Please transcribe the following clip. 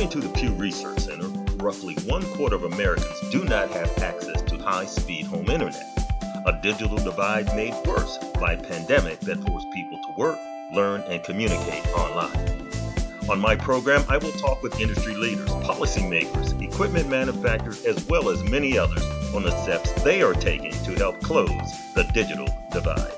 According to the Pew Research Center, roughly one quarter of Americans do not have access to high speed home internet. A digital divide made worse by a pandemic that forced people to work, learn, and communicate online. On my program, I will talk with industry leaders, policymakers, equipment manufacturers, as well as many others on the steps they are taking to help close the digital divide.